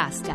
tasca,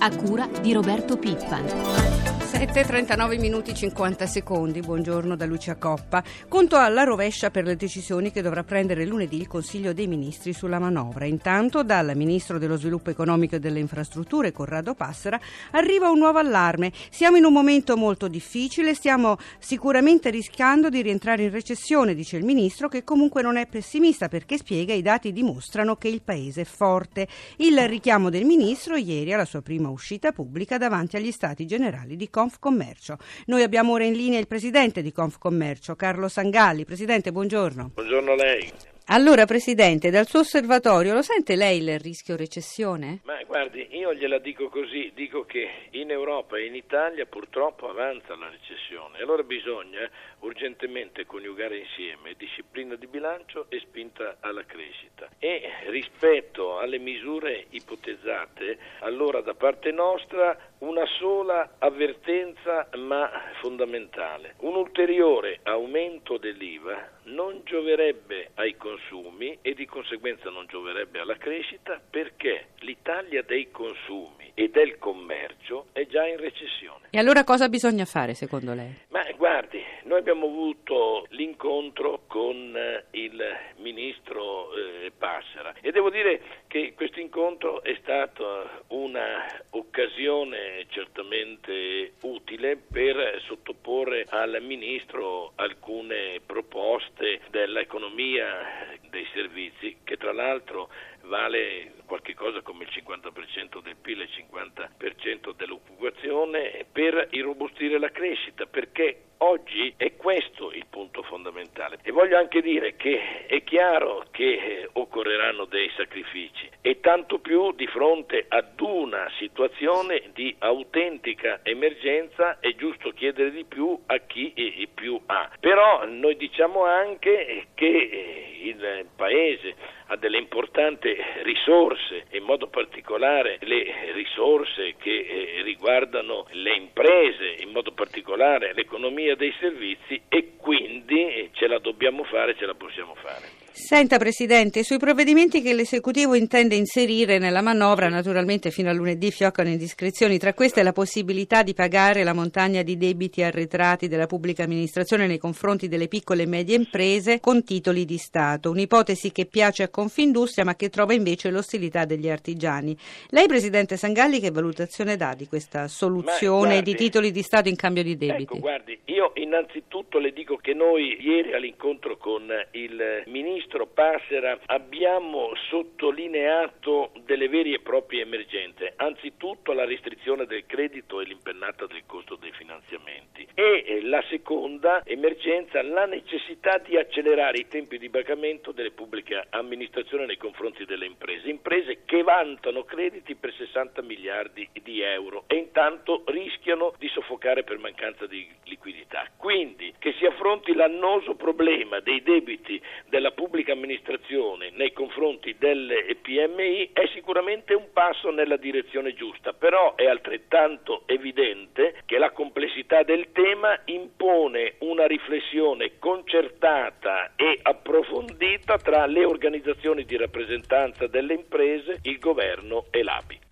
a cura di Roberto Pippan. 7.39 minuti 50 secondi, buongiorno da Lucia Coppa. Conto alla rovescia per le decisioni che dovrà prendere lunedì il Consiglio dei Ministri sulla manovra. Intanto dal Ministro dello Sviluppo Economico e delle Infrastrutture, Corrado Passera, arriva un nuovo allarme. Siamo in un momento molto difficile, stiamo sicuramente rischiando di rientrare in recessione, dice il Ministro, che comunque non è pessimista perché spiega i dati dimostrano che il Paese è forte. Il richiamo del Ministro ieri alla sua prima uscita pubblica davanti agli Stati Generali di Confcommercio. Noi abbiamo ora in linea il presidente di Confcommercio, Carlo Sangalli. Presidente, buongiorno. Buongiorno a lei. Allora, Presidente, dal suo osservatorio lo sente lei il rischio recessione? Ma guardi, io gliela dico così, dico che in Europa e in Italia purtroppo avanza la recessione, allora bisogna urgentemente coniugare insieme disciplina di bilancio e spinta alla crescita. E rispetto alle misure ipotizzate, allora da parte nostra una sola avvertenza ma fondamentale. Un ulteriore aumento dell'IVA non gioverebbe ai consumi e di conseguenza non gioverebbe alla crescita perché l'Italia dei consumi e del commercio è già in recessione. E allora cosa bisogna fare secondo lei? Ma guardi, noi abbiamo avuto l'incontro con eh, il ministro eh, Passera e devo dire che questo incontro è stata un'occasione certamente utile per sottoporre al ministro alcune proposte dell'economia dei servizi che tra l'altro vale qualche cosa come il 50% del PIL e il 50% dell'occupazione per irrobustire la crescita perché oggi è questo il punto fondamentale. E voglio anche dire che è chiaro che eh, occorreranno dei sacrifici e tanto più di fronte ad una situazione di autentica emergenza è giusto chiedere di più a chi più ha. Però noi diciamo anche che eh, il paese ha delle importanti risorse, in modo particolare le risorse che eh, riguardano le imprese, in modo particolare l'economia dei servizi e quindi eh, ce la dobbiamo fare, ce la possiamo fare. Senta Presidente, sui provvedimenti che l'Esecutivo intende inserire nella manovra, naturalmente fino a lunedì fioccano indiscrezioni, tra queste la possibilità di pagare la montagna di debiti arretrati della pubblica amministrazione nei confronti delle piccole e medie imprese con titoli di Stato, un'ipotesi che piace a Confindustria ma che trova invece l'ostilità degli artigiani. Lei Presidente Sangalli che valutazione dà di questa soluzione guardi, di titoli di Stato in cambio di debiti? Ecco, guardi, io innanzitutto le dico che noi ieri all'incontro con il Ministro Ministro Passera abbiamo sottolineato delle vere e proprie emergenze, anzitutto la restrizione del credito e l'impennata del costo dei finanziamenti e eh, la seconda emergenza la necessità di accelerare i tempi di pagamento delle pubbliche amministrazioni nei confronti delle imprese, imprese che vantano crediti per 60 miliardi di euro e intanto rischiano di soffocare per mancanza di liquidità. Quindi che si affronti l'annoso problema dei debiti della pubblica pubblica amministrazione nei confronti delle PMI è sicuramente un passo nella direzione giusta, però è altrettanto evidente che la complessità del tema impone una riflessione concertata e approfondita tra le organizzazioni di rappresentanza delle imprese, il governo e l'ABI.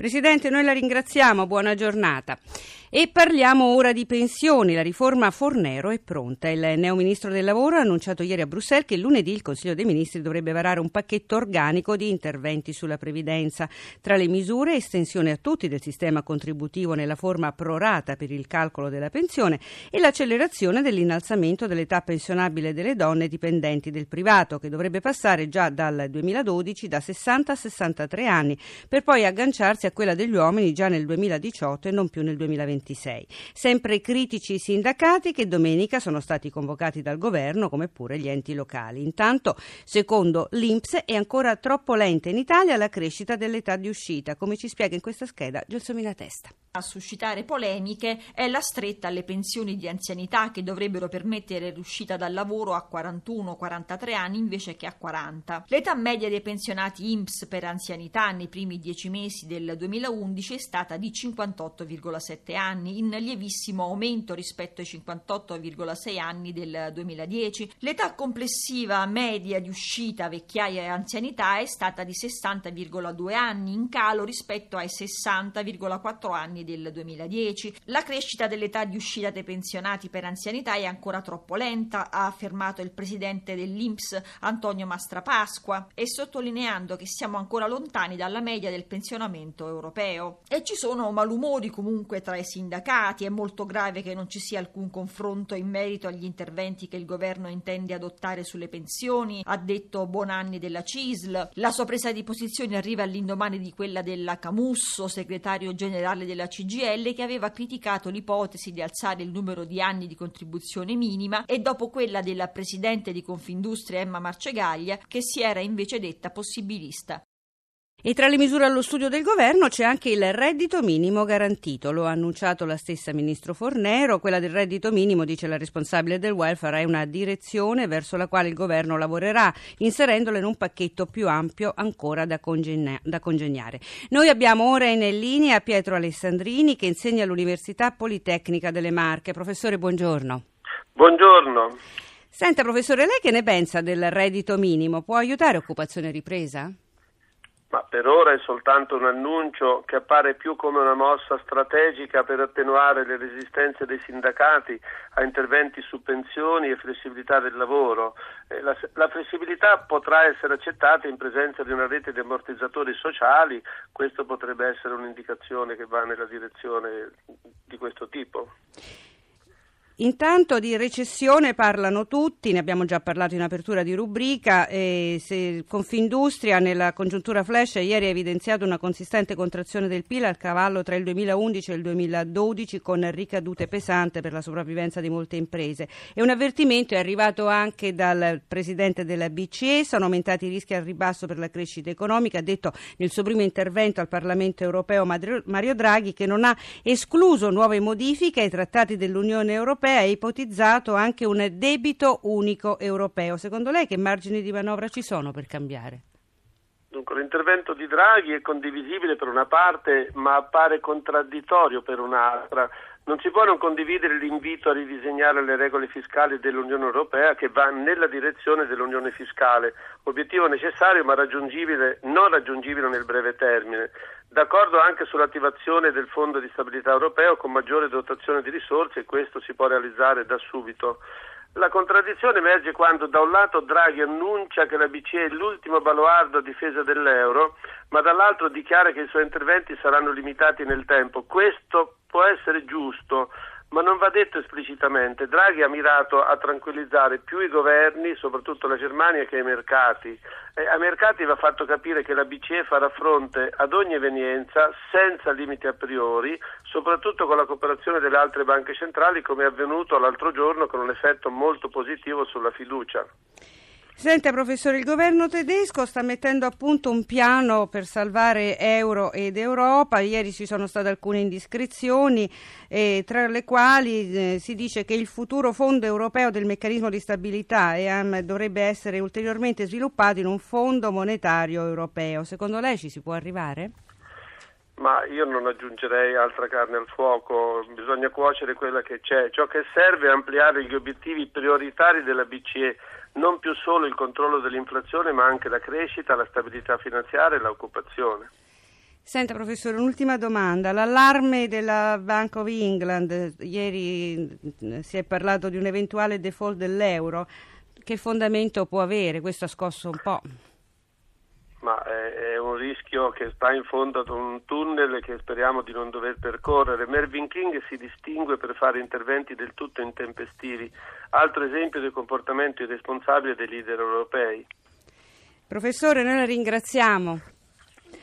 Presidente, noi la ringraziamo, buona giornata. E parliamo ora di pensioni. La riforma Fornero è pronta. Il neo ministro del lavoro ha annunciato ieri a Bruxelles che lunedì il Consiglio dei Ministri dovrebbe varare un pacchetto organico di interventi sulla previdenza. Tra le misure estensione a tutti del sistema contributivo nella forma prorata per il calcolo della pensione e l'accelerazione dell'innalzamento dell'età pensionabile delle donne dipendenti del privato che dovrebbe passare già dal 2012 da 60 a 63 anni per poi agganciarsi a quella degli uomini già nel 2018 e non più nel 2020. 2026. Sempre critici i sindacati che domenica sono stati convocati dal governo come pure gli enti locali. Intanto, secondo l'Inps, è ancora troppo lenta in Italia la crescita dell'età di uscita, come ci spiega in questa scheda Gelsomina Testa. A suscitare polemiche è la stretta alle pensioni di anzianità che dovrebbero permettere l'uscita dal lavoro a 41-43 anni invece che a 40. L'età media dei pensionati INPS per anzianità nei primi dieci mesi del 2011 è stata di 58,7 anni, in lievissimo aumento rispetto ai 58,6 anni del 2010. L'età complessiva media di uscita, vecchiaia e anzianità è stata di 60,2 anni, in calo rispetto ai 60,4 anni del 2010. La crescita dell'età di uscita dei pensionati per anzianità è ancora troppo lenta, ha affermato il presidente dell'Inps Antonio Mastrapasqua e sottolineando che siamo ancora lontani dalla media del pensionamento europeo. E ci sono malumori comunque tra i sindacati, è molto grave che non ci sia alcun confronto in merito agli interventi che il governo intende adottare sulle pensioni, ha detto Bonanni della CISL. La sua presa di posizione arriva all'indomani di quella della Camusso, segretario generale della CGL, che aveva criticato l'ipotesi di alzare il numero di anni di contribuzione minima e dopo quella della presidente di Confindustria Emma Marcegaglia, che si era invece detta possibilista. E tra le misure allo studio del governo c'è anche il reddito minimo garantito, lo ha annunciato la stessa ministro Fornero, quella del reddito minimo, dice la responsabile del welfare, è una direzione verso la quale il governo lavorerà, inserendola in un pacchetto più ampio ancora da, congegna- da congegnare. Noi abbiamo ora in linea Pietro Alessandrini che insegna all'Università Politecnica delle Marche. Professore, buongiorno. Buongiorno. Senta, professore, lei che ne pensa del reddito minimo? Può aiutare occupazione e ripresa? Ma per ora è soltanto un annuncio che appare più come una mossa strategica per attenuare le resistenze dei sindacati a interventi su pensioni e flessibilità del lavoro. La, la, flessibilità potrà essere accettata in presenza di una rete di ammortizzatori sociali, questo potrebbe essere un'indicazione che va nella direzione di questo tipo. Intanto di recessione parlano tutti, ne abbiamo già parlato in apertura di rubrica, Confindustria nella congiuntura flash ieri ha evidenziato una consistente contrazione del PIL al cavallo tra il 2011 e il 2012 con ricadute pesanti per la sopravvivenza di molte imprese. E un avvertimento è arrivato anche dal Presidente della BCE, sono aumentati i rischi al ribasso per la crescita economica, ha detto nel suo primo intervento al Parlamento europeo Mario Draghi che non ha escluso nuove modifiche ai trattati dell'Unione Europea europea ha ipotizzato anche un debito unico europeo. Secondo lei che margini di manovra ci sono per cambiare? Dunque, l'intervento di Draghi è condivisibile per una parte, ma appare contraddittorio per un'altra. Non si può non condividere l'invito a ridisegnare le regole fiscali dell'Unione Europea che va nella direzione dell'Unione fiscale, obiettivo necessario ma raggiungibile, non raggiungibile nel breve termine. D'accordo anche sull'attivazione del Fondo di stabilità europeo con maggiore dotazione di risorse e questo si può realizzare da subito. La contraddizione emerge quando da un lato Draghi annuncia che la BCE è l'ultimo baluardo a difesa dell'euro, ma dall'altro dichiara che i suoi interventi saranno limitati nel tempo. Questo può essere giusto, ma non va detto esplicitamente. Draghi ha mirato a tranquillizzare più i governi, soprattutto la Germania, che i mercati. E ai mercati va fatto capire che la BCE farà fronte ad ogni evenienza senza limiti a priori, soprattutto con la cooperazione delle altre banche centrali, come è avvenuto l'altro giorno con un effetto molto positivo sulla fiducia. Senta professore, il governo tedesco sta mettendo a punto un piano per salvare euro ed Europa. Ieri ci sono state alcune indiscrezioni, eh, tra le quali eh, si dice che il futuro fondo europeo del meccanismo di stabilità EAM dovrebbe essere ulteriormente sviluppato in un fondo monetario europeo. Secondo lei ci si può arrivare? Ma io non aggiungerei altra carne al fuoco, bisogna cuocere quella che c'è. Ciò che serve è ampliare gli obiettivi prioritari della BCE non più solo il controllo dell'inflazione ma anche la crescita, la stabilità finanziaria e l'occupazione. Senta professore, un'ultima domanda. L'allarme della Bank of England, ieri eh, si è parlato di un eventuale default dell'euro, che fondamento può avere? Questo ha scosso un po' ma è, un rischio che sta in fondo ad un tunnel che speriamo di non dover percorrere. Mervyn King si distingue per fare interventi del tutto intempestivi, altro esempio del comportamento irresponsabile dei leader europei. Professore, noi la ringraziamo.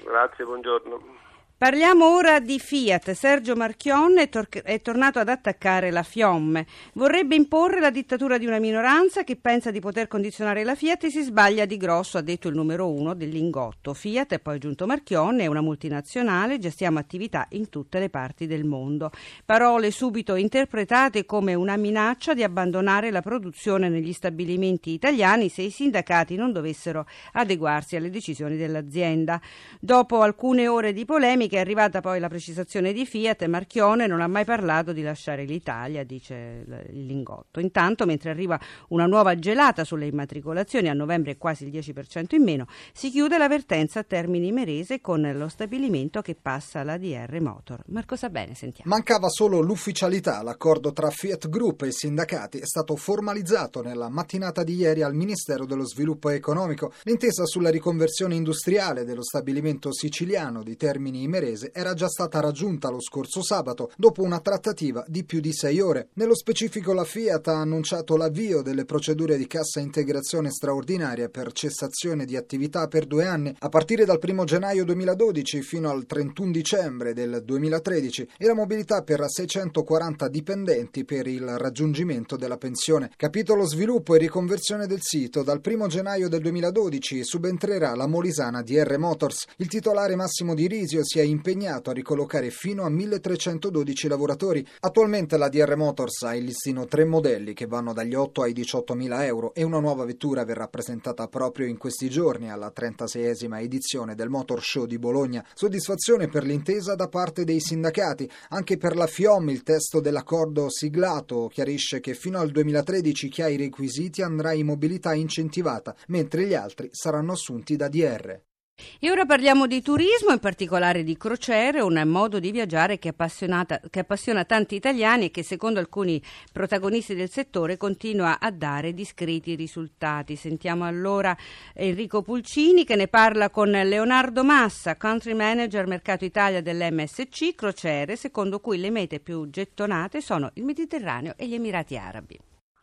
Grazie, buongiorno. Parliamo ora di Fiat. Sergio Marchionne è, tor- è, tornato ad attaccare la Fiomme. Vorrebbe imporre la dittatura di una minoranza che pensa di poter condizionare la Fiat e si sbaglia di grosso, ha detto il numero uno del Lingotto. Fiat, e poi aggiunto Marchionne, è una multinazionale, gestiamo attività in tutte le parti del mondo. Parole subito interpretate come una minaccia di abbandonare la produzione negli stabilimenti italiani se i sindacati non dovessero adeguarsi alle decisioni dell'azienda. Dopo alcune ore di polemica, domenica è arrivata poi la precisazione di Fiat Marchione non ha mai parlato di lasciare l'Italia, dice il Lingotto. Intanto, mentre arriva una nuova gelata sulle immatricolazioni, a novembre quasi il 10% in meno, si chiude l'avvertenza a Termini Merese con lo stabilimento che passa alla DR Motor. Marco Sabene, sentiamo. Mancava solo l'ufficialità. L'accordo tra Fiat Group e i sindacati è stato formalizzato nella mattinata di ieri al Ministero dello Sviluppo Economico. L'intesa sulla riconversione industriale dello stabilimento siciliano di Termini Imerese era già stata raggiunta lo scorso sabato dopo una trattativa di più di sei ore. Nello specifico la Fiat ha annunciato l'avvio delle procedure di cassa integrazione straordinaria per cessazione di attività per due anni a partire dal 1 gennaio 2012 fino al 31 dicembre del 2013 e la mobilità per 640 dipendenti per il raggiungimento della pensione. Capitolo sviluppo e riconversione del sito. Dal 1 gennaio del 2012 subentrerà la Molisana di R Motors. Il titolare Massimo Di Risio si è impegnato a ricollocare fino a 1312 lavoratori. Attualmente la DR Motors ha in listino tre modelli che vanno dagli 8 ai 18 mila euro e una nuova vettura verrà presentata proprio in questi giorni alla 36esima edizione del Motor Show di Bologna. Soddisfazione per l'intesa da parte dei sindacati. Anche per la FIOM il testo dell'accordo siglato chiarisce che fino al 2013 chi ha i requisiti andrà in mobilità incentivata, mentre gli altri saranno assunti da DR. E ora parliamo di turismo, in particolare di crociere, un modo di viaggiare che, che, appassiona tanti italiani e che secondo alcuni protagonisti del settore continua a dare discreti risultati. Sentiamo allora Enrico Pulcini che ne parla con Leonardo Massa, country manager mercato Italia dell'MSC Crociere, secondo cui le mete più gettonate sono il Mediterraneo e gli Emirati Arabi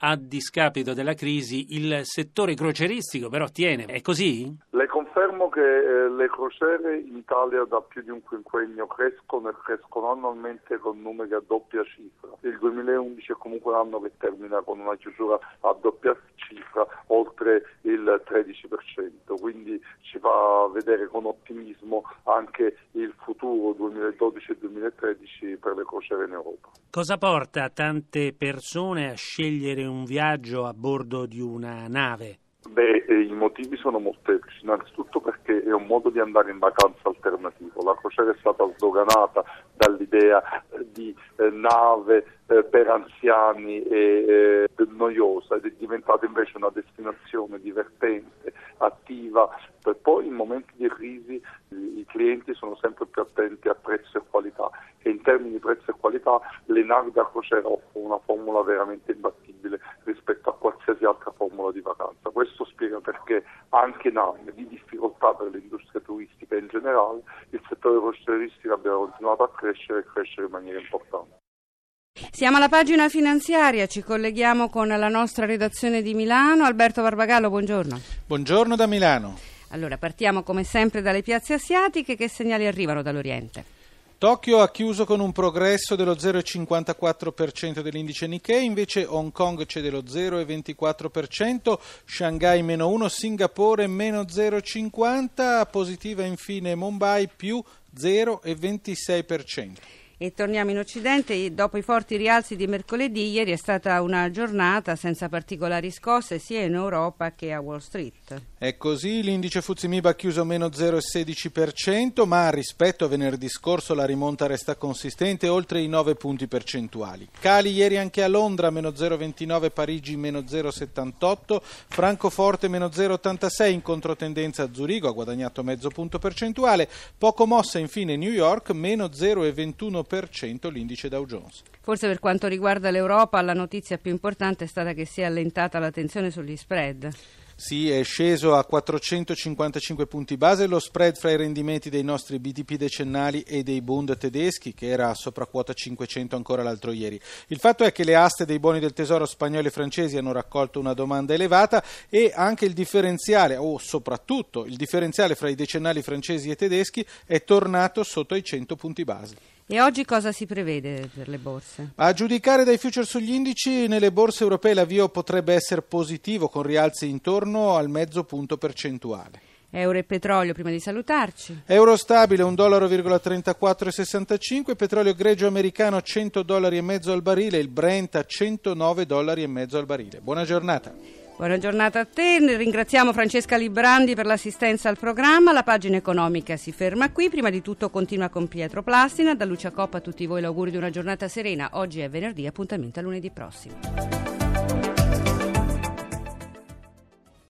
a discapito della crisi il settore croceristico però tiene, è così? Le confermo che eh, le crociere in Italia da più di un quinquennio crescono e crescono annualmente con numeri a doppia cifra. Il 2011 è comunque un anno che termina con una chiusura a doppia cifra oltre il 13%, quindi ci fa vedere con ottimismo anche il futuro 2012 e 2013 per le crociere in Europa. Cosa porta tante persone a scegliere un viaggio a bordo di una nave? Beh, i motivi sono molteplici, innanzitutto perché è un modo di andare in vacanza alternativo. La crociera è stata sdoganata dall'idea di eh, nave eh, per anziani e eh, noiosa. Ed è diventata invece una destinazione divertente, attiva, per poi in momenti di crisi i clienti sono sempre più attenti a prezzo e qualità e in termini di prezzo e qualità le navi da crociera offrono una formula veramente imbattibile rispetto a qualsiasi altra formula di vacanza. Questo spiega perché anche in anni di difficoltà per l'industria turistica in generale il settore crocieristico abbia continuato a crescere e crescere in maniera importante. Siamo alla pagina finanziaria, ci colleghiamo con la nostra redazione di Milano. Alberto Barbagallo, buongiorno. Buongiorno da Milano. Allora, partiamo come sempre dalle piazze asiatiche. Che segnali arrivano dall'Oriente? Tokyo ha chiuso con un progresso dello 0,54% dell'indice Nikkei, invece Hong Kong cede lo 0,24%, Shanghai meno 1, Singapore meno 0,50%, positiva infine Mumbai più 0,26%. E torniamo in Occidente, dopo i forti rialzi di mercoledì, ieri è stata una giornata senza particolari scosse sia in Europa che a Wall Street. È così, l'indice Fuzimib ha chiuso meno 0,16%, ma rispetto a venerdì scorso la rimonta resta consistente oltre i 9 punti percentuali. Cali ieri anche a Londra, meno 0,29, Parigi meno 0,78, Francoforte meno 0,86, in controtendenza a Zurigo ha guadagnato mezzo punto percentuale, poco mossa infine New York, meno 0,21% l'indice Dow Jones. Forse per quanto riguarda l'Europa la notizia più importante è stata che si è allentata la tensione sugli spread. Sì, è sceso a 455 punti base lo spread fra i rendimenti dei nostri BTP decennali e dei Bund tedeschi, che era sopra quota 500 ancora l'altro ieri. Il fatto è che le aste dei buoni del tesoro spagnoli e francesi hanno raccolto una domanda elevata e anche il differenziale, o soprattutto il differenziale fra i decennali francesi e tedeschi, è tornato sotto i 100 punti base. E oggi cosa si prevede per le borse? A giudicare dai future sugli indici, nelle borse europee l'avvio potrebbe essere positivo con rialzi intorno al mezzo punto percentuale. Euro e petrolio prima di salutarci. Euro stabile 1,3465, petrolio greggio americano 100 dollari e mezzo al barile, il Brent a 109 dollari e mezzo al barile. Buona giornata. Buona giornata a te, ringraziamo Francesca Librandi per l'assistenza al programma, la pagina economica si ferma qui, prima di tutto continua con Pietro Plastina, da Lucia Coppa a tutti voi l'auguri di una giornata serena, oggi è venerdì, appuntamento a lunedì prossimo.